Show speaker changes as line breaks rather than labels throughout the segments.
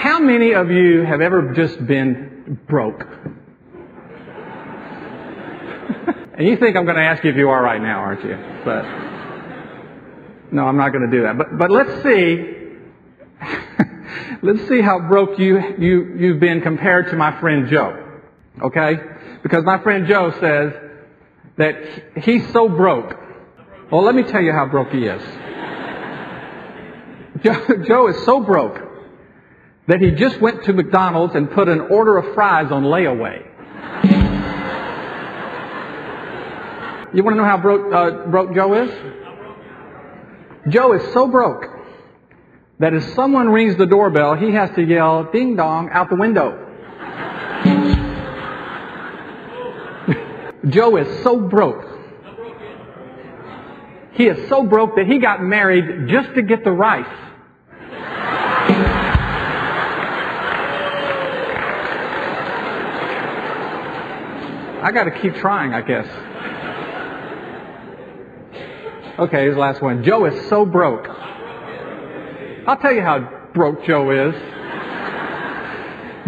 How many of you have ever just been broke? and you think I'm going to ask you if you are right now, aren't you? But no, I'm not going to do that. But but let's see. let's see how broke you you you've been compared to my friend Joe. Okay? Because my friend Joe says that he's so broke. Well, let me tell you how broke he is. Joe, Joe is so broke that he just went to McDonald's and put an order of fries on layaway. You want to know how broke, uh, broke Joe is? Joe is so broke that if someone rings the doorbell, he has to yell ding dong out the window. Joe is so broke. He is so broke that he got married just to get the rice. I got to keep trying, I guess. Okay, his last one. Joe is so broke. I'll tell you how broke Joe is.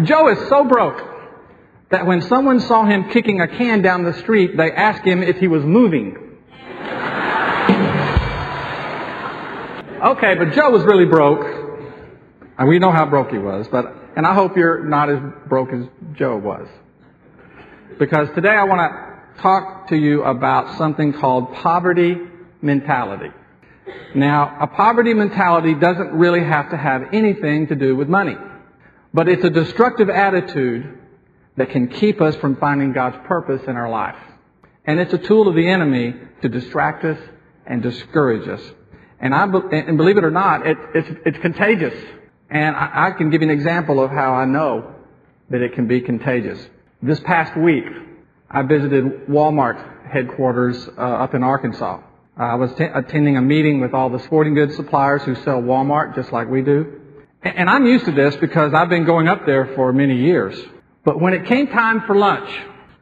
Joe is so broke that when someone saw him kicking a can down the street, they asked him if he was moving. Okay, but Joe was really broke. And we know how broke he was, but, and I hope you're not as broke as Joe was. Because today I want to talk to you about something called poverty mentality. Now, a poverty mentality doesn't really have to have anything to do with money. But it's a destructive attitude that can keep us from finding God's purpose in our life. And it's a tool of the enemy to distract us and discourage us. And I, and believe it or not, it, it's, it's contagious. And I, I can give you an example of how I know that it can be contagious. This past week, I visited Walmart headquarters uh, up in Arkansas. Uh, I was t- attending a meeting with all the sporting goods suppliers who sell Walmart just like we do. And, and I'm used to this because I've been going up there for many years. But when it came time for lunch,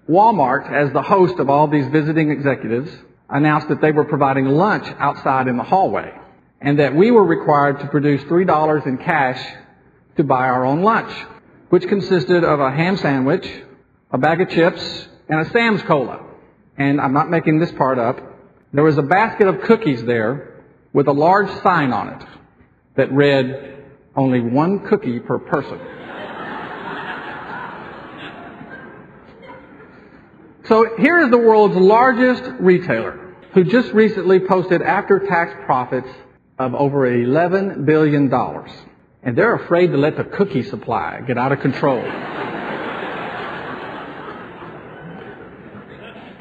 Walmart, as the host of all these visiting executives, announced that they were providing lunch outside in the hallway and that we were required to produce $3 in cash to buy our own lunch, which consisted of a ham sandwich, a bag of chips, and a Sam's Cola. And I'm not making this part up. There was a basket of cookies there with a large sign on it that read, only one cookie per person. So here is the world's largest retailer who just recently posted after-tax profits of over $11 billion. And they're afraid to let the cookie supply get out of control.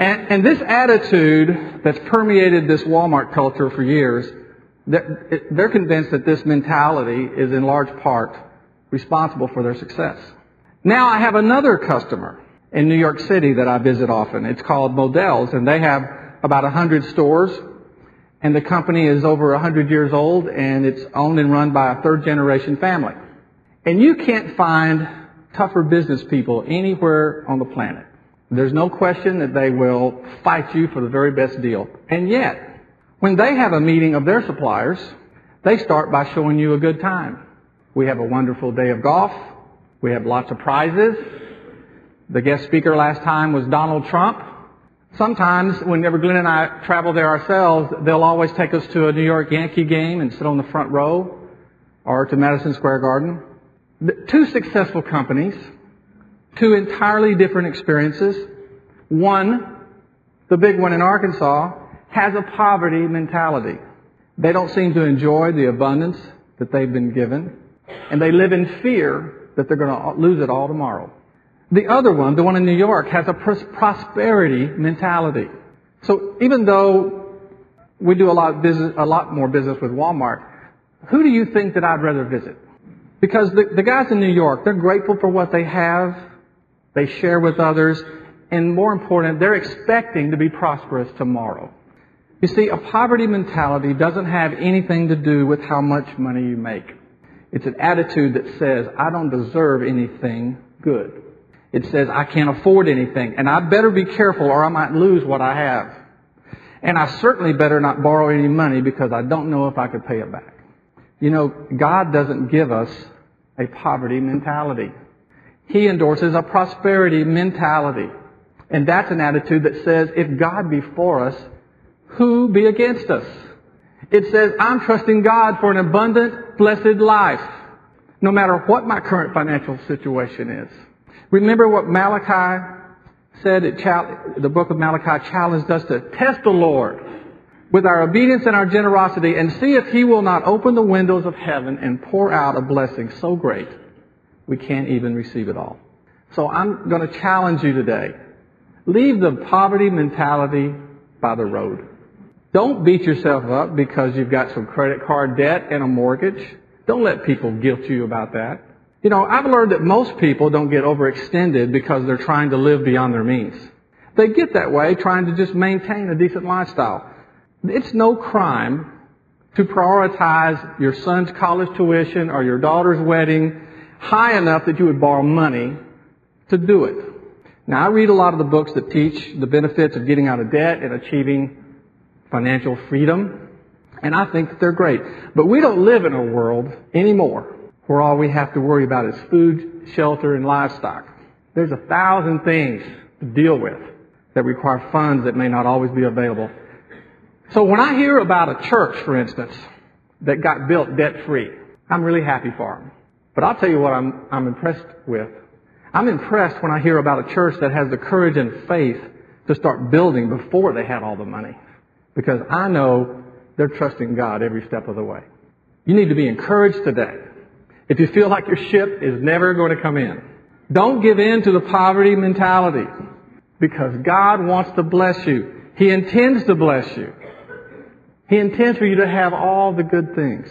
And, and, this attitude that's permeated this Walmart culture for years, they're, they're convinced that this mentality is in large part responsible for their success. Now I have another customer in New York City that I visit often. It's called Modell's, and they have about 100 stores, and the company is over 100 years old, and it's owned and run by a third generation family. And you can't find tougher business people anywhere on the planet. There's no question that they will fight you for the very best deal. And yet, when they have a meeting of their suppliers, they start by showing you a good time. We have a wonderful day of golf. We have lots of prizes. The guest speaker last time was Donald Trump. Sometimes, whenever Glenn and I travel there ourselves, they'll always take us to a New York Yankee game and sit on the front row or to Madison Square Garden. Two successful companies Two entirely different experiences. One, the big one in Arkansas, has a poverty mentality. They don't seem to enjoy the abundance that they've been given, and they live in fear that they're going to lose it all tomorrow. The other one, the one in New York, has a prosperity mentality. So even though we do a lot, business, a lot more business with Walmart, who do you think that I'd rather visit? Because the, the guys in New York, they're grateful for what they have. They share with others. And more important, they're expecting to be prosperous tomorrow. You see, a poverty mentality doesn't have anything to do with how much money you make. It's an attitude that says, I don't deserve anything good. It says, I can't afford anything, and I better be careful or I might lose what I have. And I certainly better not borrow any money because I don't know if I could pay it back. You know, God doesn't give us a poverty mentality. He endorses a prosperity mentality. And that's an attitude that says, if God be for us, who be against us? It says, I'm trusting God for an abundant, blessed life, no matter what my current financial situation is. Remember what Malachi said, the book of Malachi challenged us to test the Lord with our obedience and our generosity and see if He will not open the windows of heaven and pour out a blessing so great we can't even receive it all. So I'm going to challenge you today. Leave the poverty mentality by the road. Don't beat yourself up because you've got some credit card debt and a mortgage. Don't let people guilt you about that. You know, I've learned that most people don't get overextended because they're trying to live beyond their means. They get that way trying to just maintain a decent lifestyle. It's no crime to prioritize your son's college tuition or your daughter's wedding high enough that you would borrow money to do it. Now, I read a lot of the books that teach the benefits of getting out of debt and achieving financial freedom, and I think that they're great. But we don't live in a world anymore where all we have to worry about is food, shelter, and livestock. There's a thousand things to deal with that require funds that may not always be available. So when I hear about a church, for instance, that got built debt free, I'm really happy for them. But I'll tell you what I'm, I'm impressed with. I'm impressed when I hear about a church that has the courage and faith to start building before they had all the money. Because I know they're trusting God every step of the way. You need to be encouraged today if you feel like your ship is never going to come in. Don't give in to the poverty mentality because God wants to bless you. He intends to bless you. He intends for you to have all the good things.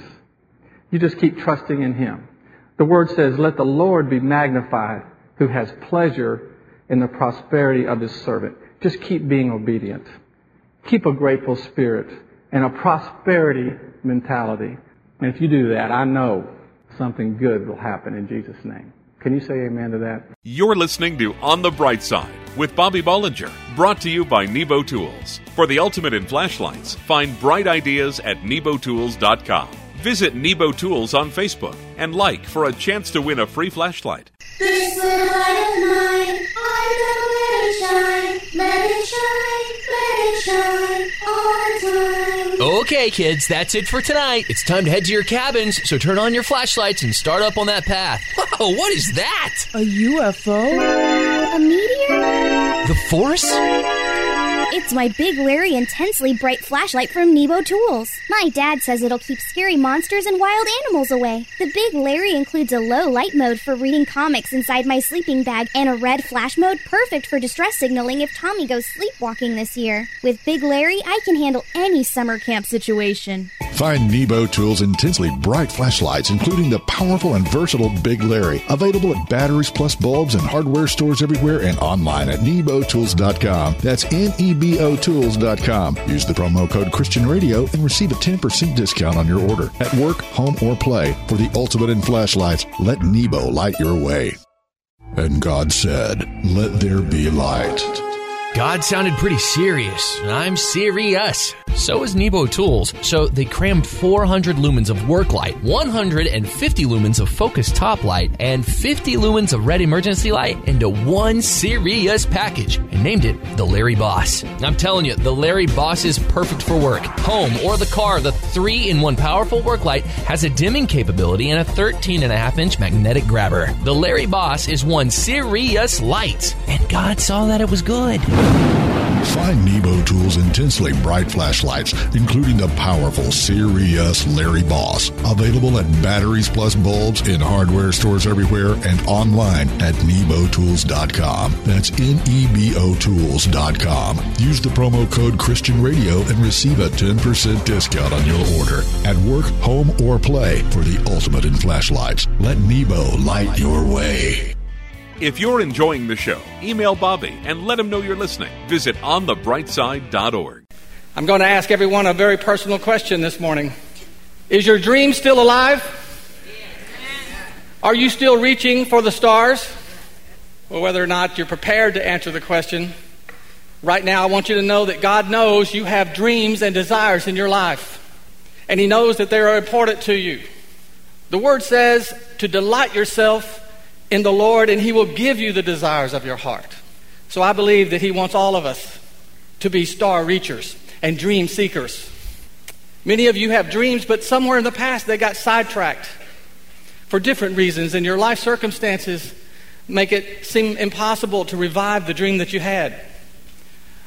You just keep trusting in Him. The Word says, let the Lord be magnified who has pleasure in the prosperity of His servant. Just keep being obedient. Keep a grateful spirit and a prosperity mentality. And if you do that, I know something good will happen in Jesus' name. Can you say amen to that?
You're listening to On the Bright Side with Bobby Bollinger, brought to you by Nebo Tools. For the ultimate in flashlights, find bright ideas at nebotools.com. Visit Nebo Tools on Facebook and like for a chance to win a free flashlight.
This little light of mine, I'm gonna let it shine, let it shine, let it shine all the time.
Okay, kids, that's it for tonight. It's time to head to your cabins, so turn on your flashlights and start up on that path. Whoa, what is that?
A UFO?
A meteor?
The Force?
My Big Larry intensely bright flashlight from Nebo Tools. My dad says it'll keep scary monsters and wild animals away. The Big Larry includes a low light mode for reading comics inside my sleeping bag and a red flash mode perfect for distress signaling if Tommy goes sleepwalking this year. With Big Larry, I can handle any summer camp situation.
Find Nebo Tools' intensely bright flashlights, including the powerful and versatile Big Larry, available at Batteries Plus Bulbs and hardware stores everywhere and online at nebotools.com. That's N E B O Tools.com. Use the promo code Christian Radio and receive a 10% discount on your order at work, home, or play. For the ultimate in flashlights, let Nebo light your way. And God said, Let there be light.
God sounded pretty serious, I'm serious. So is Nebo Tools. So they crammed 400 lumens of work light, 150 lumens of focus top light, and 50 lumens of red emergency light into one serious package and named it the Larry Boss. I'm telling you, the Larry Boss is perfect for work, home, or the car. The three in one powerful work light has a dimming capability and a 13 and a half inch magnetic grabber. The Larry Boss is one serious light, and God saw that it was good.
Find Nebo Tools' intensely bright flashlights, including the powerful serious Larry Boss. Available at Batteries Plus Bulbs in hardware stores everywhere and online at nebotools.com. That's N-E-B-O Tools.com. Use the promo code Christian Radio and receive a 10% discount on your order. At work, home, or play for the ultimate in flashlights. Let Nebo light your way.
If you're enjoying the show, email Bobby and let him know you're listening. Visit onthebrightside.org.
I'm going to ask everyone a very personal question this morning. Is your dream still alive? Are you still reaching for the stars? Well, whether or not you're prepared to answer the question, right now I want you to know that God knows you have dreams and desires in your life, and He knows that they are important to you. The Word says to delight yourself in the Lord, and He will give you the desires of your heart. So I believe that He wants all of us to be star reachers and dream seekers. Many of you have dreams, but somewhere in the past they got sidetracked for different reasons, and your life circumstances make it seem impossible to revive the dream that you had.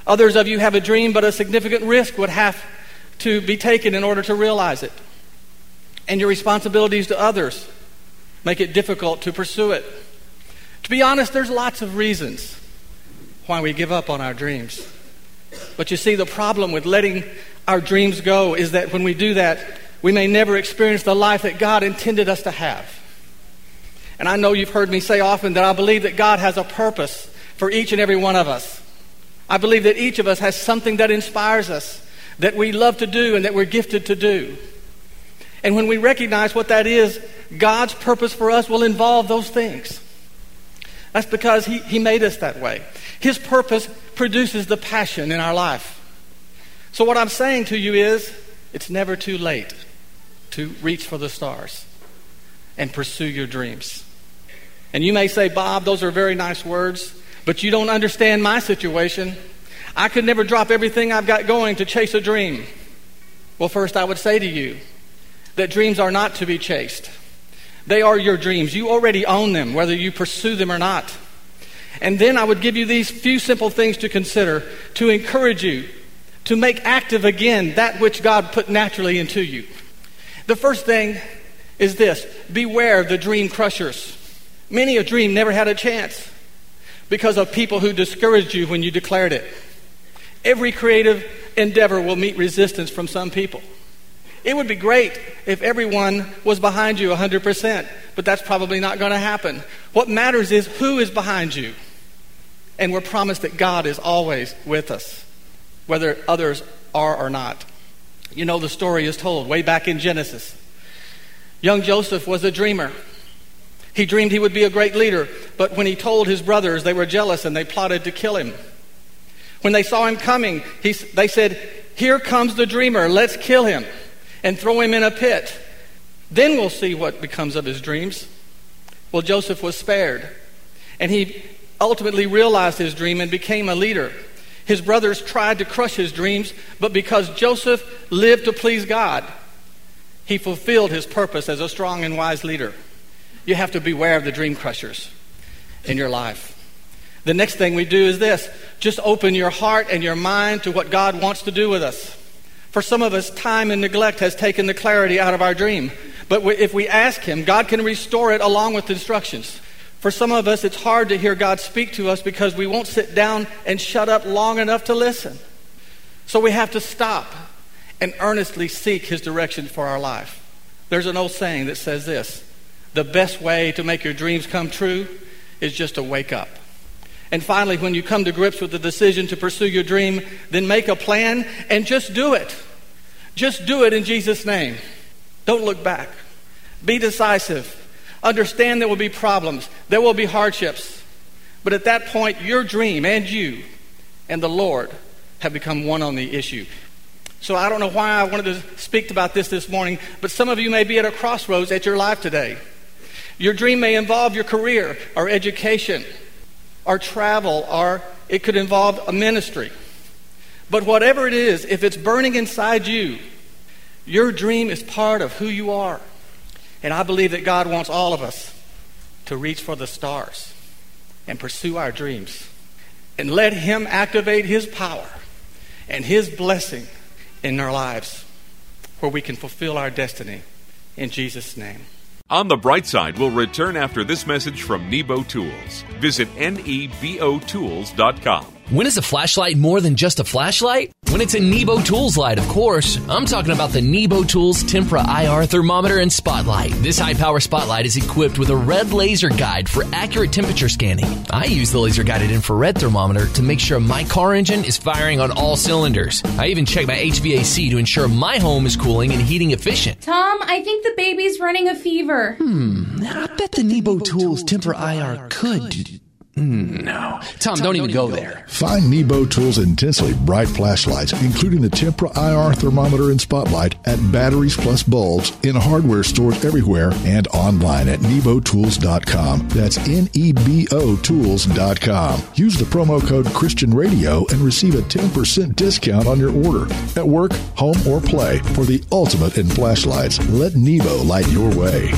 Others of you have a dream, but a significant risk would have to be taken in order to realize it. And your responsibilities to others make it difficult to pursue it. To be honest, there's lots of reasons why we give up on our dreams. But you see, the problem with letting our dreams go is that when we do that, we may never experience the life that God intended us to have. And I know you've heard me say often that I believe that God has a purpose for each and every one of us. I believe that each of us has something that inspires us, that we love to do, and that we're gifted to do. And when we recognize what that is, God's purpose for us will involve those things. That's because he, he made us that way. His purpose produces the passion in our life. So, what I'm saying to you is, it's never too late to reach for the stars and pursue your dreams. And you may say, Bob, those are very nice words, but you don't understand my situation. I could never drop everything I've got going to chase a dream. Well, first, I would say to you that dreams are not to be chased. They are your dreams. You already own them, whether you pursue them or not. And then I would give you these few simple things to consider to encourage you to make active again that which God put naturally into you. The first thing is this beware of the dream crushers. Many a dream never had a chance because of people who discouraged you when you declared it. Every creative endeavor will meet resistance from some people. It would be great if everyone was behind you 100%, but that's probably not going to happen. What matters is who is behind you. And we're promised that God is always with us, whether others are or not. You know, the story is told way back in Genesis. Young Joseph was a dreamer. He dreamed he would be a great leader, but when he told his brothers, they were jealous and they plotted to kill him. When they saw him coming, he, they said, Here comes the dreamer, let's kill him and throw him in a pit. Then we'll see what becomes of his dreams. Well, Joseph was spared, and he ultimately realized his dream and became a leader. His brothers tried to crush his dreams, but because Joseph lived to please God, he fulfilled his purpose as a strong and wise leader. You have to beware of the dream crushers in your life. The next thing we do is this just open your heart and your mind to what God wants to do with us. For some of us, time and neglect has taken the clarity out of our dream. But if we ask Him, God can restore it along with instructions. For some of us, it's hard to hear God speak to us because we won't sit down and shut up long enough to listen. So we have to stop and earnestly seek His direction for our life. There's an old saying that says this the best way to make your dreams come true is just to wake up. And finally, when you come to grips with the decision to pursue your dream, then make a plan and just do it. Just do it in Jesus' name. Don't look back. Be decisive. Understand there will be problems, there will be hardships. But at that point, your dream and you and the Lord have become one on the issue. So I don't know why I wanted to speak about this this morning, but some of you may be at a crossroads at your life today. Your dream may involve your career or education or travel, or it could involve a ministry. But whatever it is, if it's burning inside you, your dream is part of who you are. And I believe that God wants all of us to reach for the stars and pursue our dreams.
and let Him activate His power and His blessing in our lives where we can fulfill our destiny. In Jesus' name.
On the bright side, we'll return after this message from Nebo Tools. Visit nebotools.com.
When is a flashlight more than just a flashlight? When it's a Nebo Tools light, of course. I'm talking about the Nebo Tools Tempra IR thermometer and spotlight. This high power spotlight is equipped with a red laser guide for accurate temperature scanning. I use the laser guided infrared thermometer to make sure my car engine is firing on all cylinders. I even check my HVAC to ensure my home is cooling and heating efficient.
Tom, I think the baby's running a fever.
Hmm, I bet the Nebo Tools Tempra IR could no. Tom, don't even go there.
Find Nebo Tools intensely bright flashlights, including the Tempra IR thermometer and spotlight at Batteries Plus Bulbs in hardware stores everywhere and online at nebotools.com. That's N-E-B-O tools.com. Use the promo code Christian Radio and receive a 10% discount on your order. At work, home, or play, for the ultimate in flashlights, let Nebo light your way.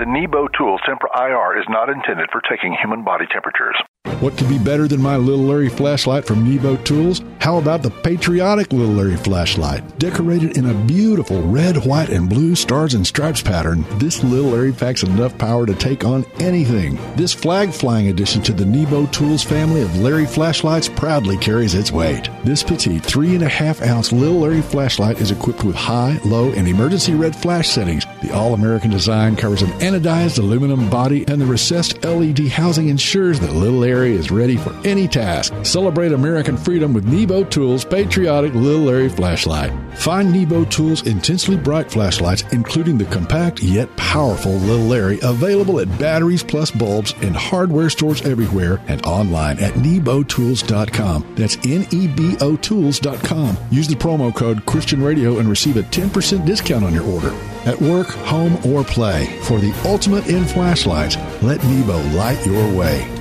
The Nebo Tools Tempra IR is not intended for taking human body temperatures.
What could be better than my Little Larry flashlight from Nebo Tools? How about the patriotic Little Larry flashlight? Decorated in a beautiful red, white, and blue stars and stripes pattern, this Little Larry packs enough power to take on anything. This flag flying addition to the Nebo Tools family of Larry flashlights proudly carries its weight. This petite three and a half ounce Little Larry flashlight is equipped with high, low, and emergency red flash settings. The all American design covers an anodized aluminum body, and the recessed LED housing ensures that Little Larry is ready for any task. Celebrate American freedom with Nebo Tools patriotic Little Larry flashlight. Find Nebo Tools intensely bright flashlights, including the compact yet powerful Little Larry, available at Batteries Plus Bulbs in hardware stores everywhere and online at nebotools.com. That's N-E-B-O tools.com. Use the promo code Christian Radio and receive a 10% discount on your order. At work, home, or play, for the ultimate in flashlights, let Nebo light your way.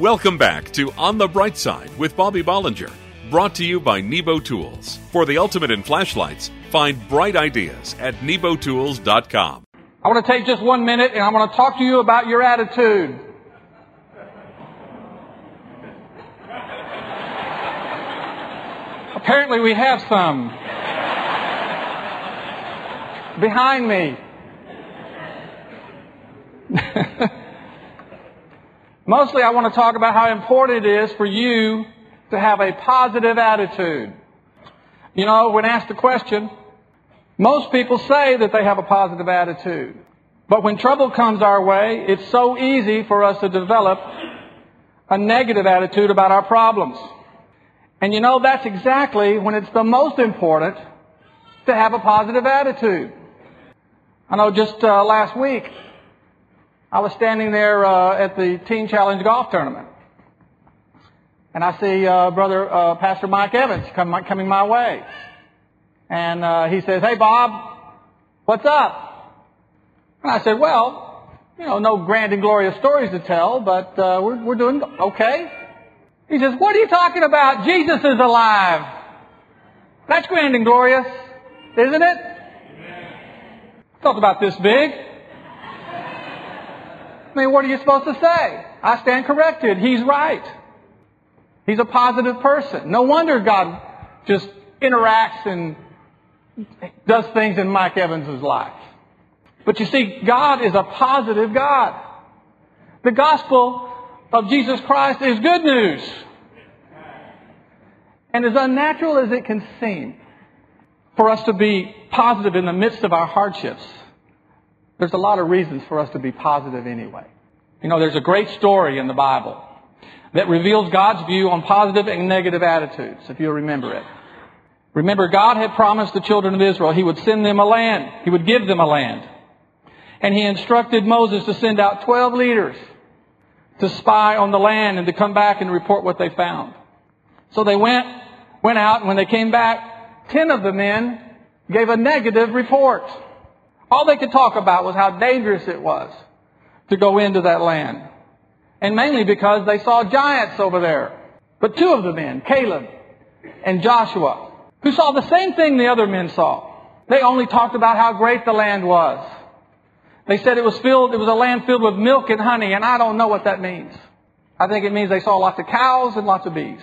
Welcome back to On the Bright Side with Bobby Bollinger, brought to you by Nebo Tools. For the ultimate in flashlights, find bright ideas at nebotools.com.
I want to take just one minute and I want to talk to you about your attitude. Apparently, we have some. Behind me. Mostly, I want to talk about how important it is for you to have a positive attitude. You know, when asked the question, most people say that they have a positive attitude. But when trouble comes our way, it's so easy for us to develop a negative attitude about our problems. And you know, that's exactly when it's the most important to have a positive attitude. I know just uh, last week, I was standing there uh, at the Teen Challenge Golf Tournament. And I see uh, brother uh, Pastor Mike Evans come, coming my way. And uh, he says, Hey, Bob, what's up? And I said, Well, you know, no grand and glorious stories to tell, but uh, we're, we're doing okay. He says, What are you talking about? Jesus is alive. That's grand and glorious, isn't it? Thought about this big. I mean, what are you supposed to say? I stand corrected. He's right. He's a positive person. No wonder God just interacts and does things in Mike Evans' life. But you see, God is a positive God. The gospel of Jesus Christ is good news. And as unnatural as it can seem for us to be positive in the midst of our hardships, there's a lot of reasons for us to be positive anyway. You know, there's a great story in the Bible that reveals God's view on positive and negative attitudes, if you'll remember it. Remember, God had promised the children of Israel He would send them a land. He would give them a land. And He instructed Moses to send out 12 leaders to spy on the land and to come back and report what they found. So they went, went out, and when they came back, 10 of the men gave a negative report. All they could talk about was how dangerous it was to go into that land. And mainly because they saw giants over there. But two of the men, Caleb and Joshua, who saw the same thing the other men saw, they only talked about how great the land was. They said it was filled, it was a land filled with milk and honey, and I don't know what that means. I think it means they saw lots of cows and lots of bees.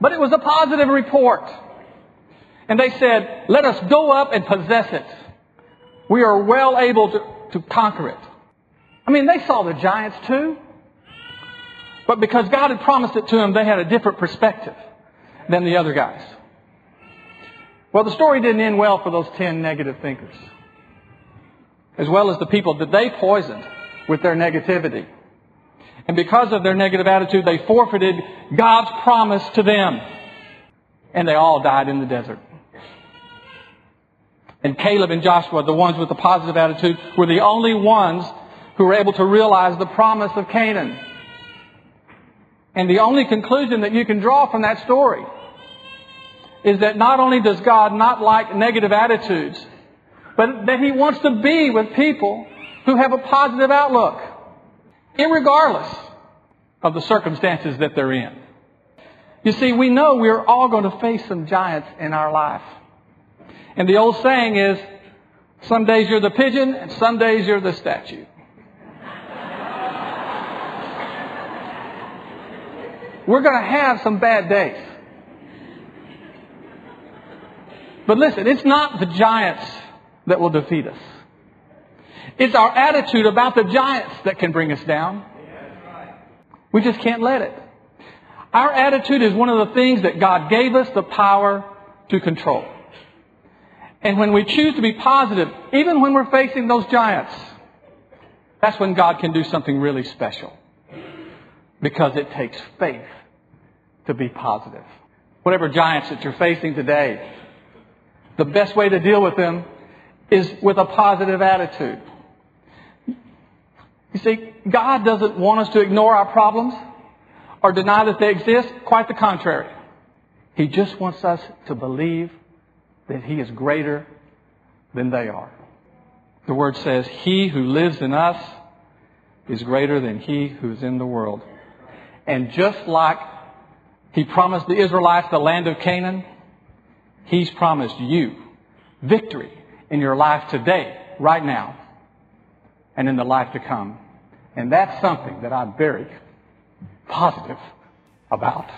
But it was a positive report. And they said, let us go up and possess it. We are well able to, to conquer it. I mean, they saw the giants too. But because God had promised it to them, they had a different perspective than the other guys. Well, the story didn't end well for those ten negative thinkers. As well as the people that they poisoned with their negativity. And because of their negative attitude, they forfeited God's promise to them. And they all died in the desert. And Caleb and Joshua, the ones with the positive attitude, were the only ones who were able to realize the promise of Canaan. And the only conclusion that you can draw from that story is that not only does God not like negative attitudes, but that He wants to be with people who have a positive outlook, irregardless of the circumstances that they're in. You see, we know we're all going to face some giants in our life. And the old saying is, some days you're the pigeon and some days you're the statue. We're going to have some bad days. But listen, it's not the giants that will defeat us. It's our attitude about the giants that can bring us down. We just can't let it. Our attitude is one of the things that God gave us the power to control. And when we choose to be positive, even when we're facing those giants, that's when God can do something really special. Because it takes faith to be positive. Whatever giants that you're facing today, the best way to deal with them is with a positive attitude. You see, God doesn't want us to ignore our problems or deny that they exist. Quite the contrary. He just wants us to believe that He is greater than they are. The Word says, He who lives in us is greater than He who's in the world. And just like He promised the Israelites the land of Canaan, He's promised you victory in your life today, right now, and in the life to come. And that's something that I'm very positive about.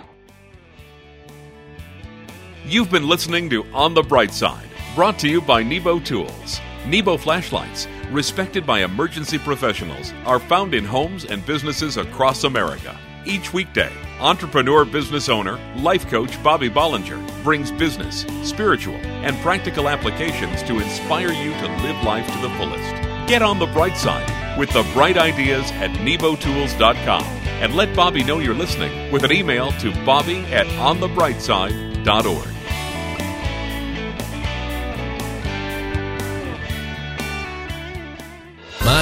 You've been listening to On the Bright Side, brought to you by Nebo Tools. Nebo flashlights, respected by emergency professionals, are found in homes and businesses across America. Each weekday, entrepreneur business owner, life coach Bobby Bollinger brings business, spiritual, and practical applications to inspire you to live life to the fullest. Get on the bright side with the bright ideas at nebotools.com and let Bobby know you're listening with an email to bobby at onthebrightside.org.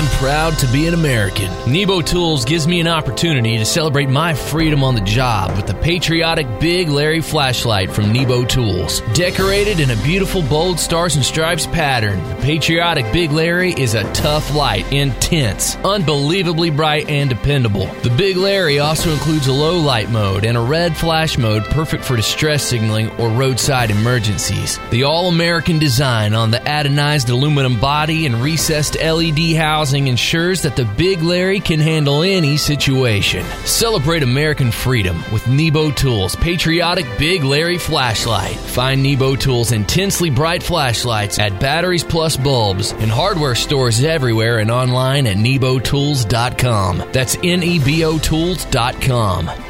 I'm proud to be an American. Nebo Tools gives me an opportunity to celebrate my freedom on the job with the patriotic Big Larry flashlight from Nebo Tools. Decorated in a beautiful bold stars and stripes pattern, the patriotic Big Larry is a tough light, intense, unbelievably bright, and dependable. The Big Larry also includes a low light mode and a red flash mode perfect for distress signaling or roadside emergencies. The all American design on the anodized aluminum body and recessed LED housing ensures that the Big Larry can handle any situation. Celebrate American freedom with Nebo Tools Patriotic Big Larry flashlight. Find Nebo Tools intensely bright flashlights at Batteries Plus Bulbs in hardware stores everywhere and online at nebotools.com. That's N E B O Tools.com.